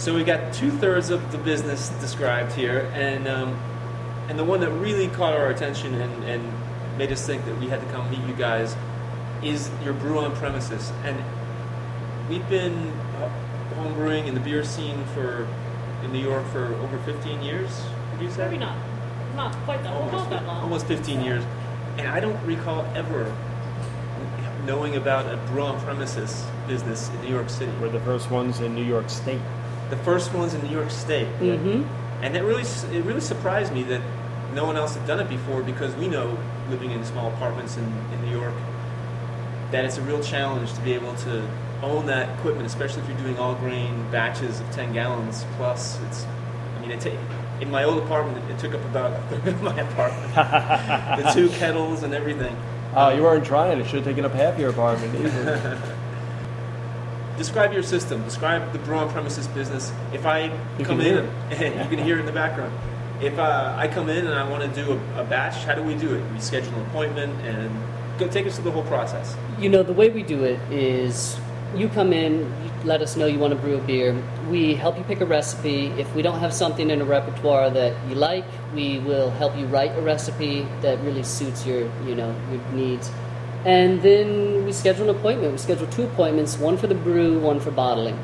So we got two thirds of the business described here, and um, and the one that really caught our attention and, and made us think that we had to come meet you guys is your brew on premises. And we've been uh, homebrewing in the beer scene for in New York for over 15 years. Would you say? Maybe not. Not quite that long. Not that long. almost 15 years, and I don't recall ever knowing about a brew on premises business in New York City. We're the first ones in New York State. The first ones in New York State, Mm-hmm. and it really it really surprised me that no one else had done it before because we know living in small apartments in, in New York that it's a real challenge to be able to own that equipment, especially if you're doing all grain batches of 10 gallons plus. It's, I mean, it ta- in my old apartment, it, took up about a third of my apartment. the two kettles and everything. Oh, you weren't trying. It should have taken up half your apartment. easily. Describe your system. Describe the brew on premises business. If I You come in, and you can hear it in the background. If uh, I come in and I want to do a, a batch, how do we do it? We schedule an appointment and go take us through the whole process. You know, the way we do it is you come in, you let us know you want to brew a beer. We help you pick a recipe. If we don't have something in a repertoire that you like, we will help you write a recipe that really suits your, you know, your needs. And then we schedule an appointment. We schedule two appointments, one for the brew, one for bottling.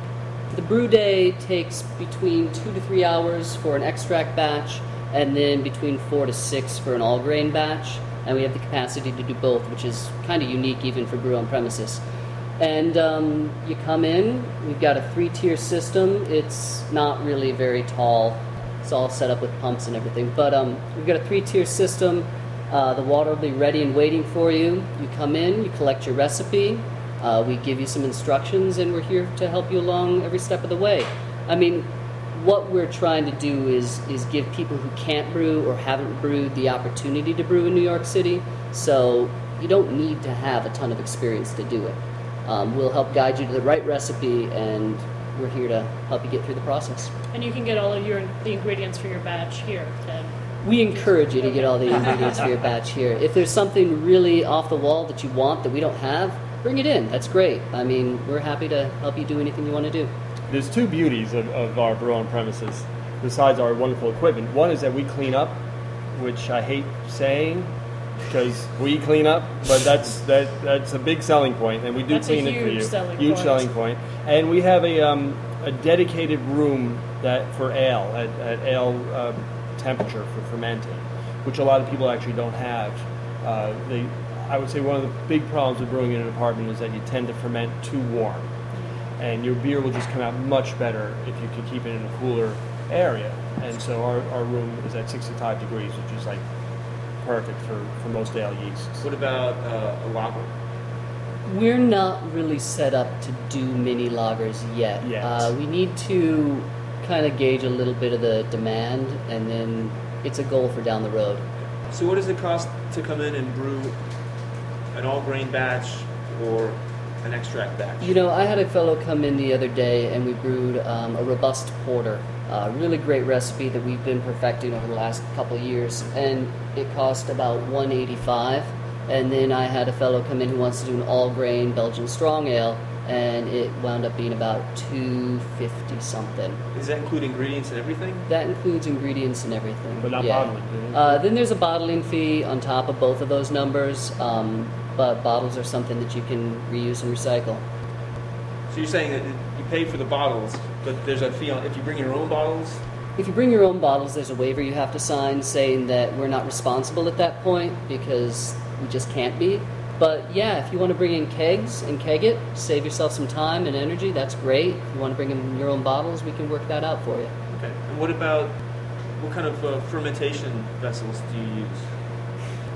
The brew day takes between two to three hours for an extract batch, and then between four to six for an all grain batch. And we have the capacity to do both, which is kind of unique even for brew on premises. And um, you come in, we've got a three tier system. It's not really very tall, it's all set up with pumps and everything. But um, we've got a three tier system. Uh, the water will be ready and waiting for you. You come in, you collect your recipe, uh, we give you some instructions, and we're here to help you along every step of the way. I mean, what we're trying to do is is give people who can't brew or haven't brewed the opportunity to brew in New York City. So you don't need to have a ton of experience to do it. Um, we'll help guide you to the right recipe, and we're here to help you get through the process. And you can get all of your the ingredients for your batch here. We encourage you to get all the ingredients for your batch here. If there's something really off the wall that you want that we don't have, bring it in. That's great. I mean, we're happy to help you do anything you want to do. There's two beauties of, of our brew on premises, besides our wonderful equipment. One is that we clean up, which I hate saying because we clean up, but that's that that's a big selling point, and we do That's clean it for you. selling huge point. selling point. And we have a um, a dedicated room that for ale at, at ale uh, temperature for fermenting, which a lot of people actually don't have. Uh, they, I would say one of the big problems with brewing in an apartment is that you tend to ferment too warm and your beer will just come out much better if you can keep it in a cooler area. And so our, our room is at 65 degrees, which is like perfect for, for most ale yeasts. What about uh, a lager? We're not really set up to do mini lagers yet. Yet. Uh, we need to kind of gauge a little bit of the demand, and then it's a goal for down the road. So, what does it cost to come in and brew an all grain batch or an extract batch? You know, I had a fellow come in the other day, and we brewed um, a robust porter. A really great recipe that we've been perfecting over the last couple years, and it cost about 185. And then I had a fellow come in who wants to do an all grain Belgian strong ale, and it wound up being about 250 something. Does that include ingredients and everything? That includes ingredients and everything. But not yeah. bottling. Uh, then there's a bottling fee on top of both of those numbers, um, but bottles are something that you can reuse and recycle. So, you're saying that you pay for the bottles, but there's a fee on if you bring your own bottles? If you bring your own bottles, there's a waiver you have to sign saying that we're not responsible at that point because we just can't be. But yeah, if you want to bring in kegs and keg it, save yourself some time and energy, that's great. If you want to bring in your own bottles, we can work that out for you. Okay. And what about what kind of uh, fermentation vessels do you use?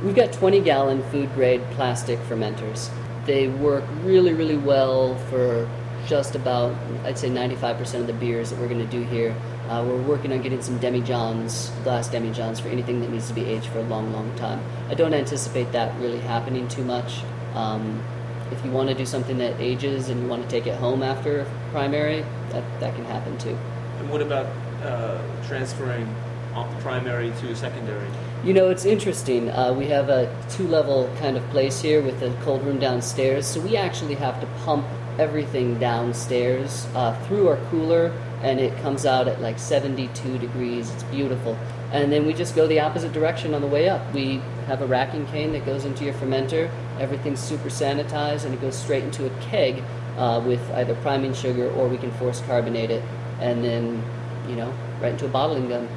We've got 20 gallon food grade plastic fermenters. They work really, really well for just about, I'd say 95% of the beers that we're going to do here. Uh, we're working on getting some demijohns, glass demijohns, for anything that needs to be aged for a long, long time. I don't anticipate that really happening too much. Um, if you want to do something that ages and you want to take it home after primary, that, that can happen too. And what about uh, transferring off the primary to secondary? You know, it's interesting. Uh, we have a two level kind of place here with a cold room downstairs, so we actually have to pump everything downstairs uh, through our cooler and it comes out at like 72 degrees. It's beautiful. And then we just go the opposite direction on the way up. We have a racking cane that goes into your fermenter. Everything's super sanitized, and it goes straight into a keg uh, with either priming sugar or we can force carbonate it, and then you know right into a bottling gun,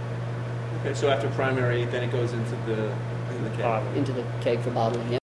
Okay, so after primary, then it goes into the into the keg. Into the keg for bottling. Yep.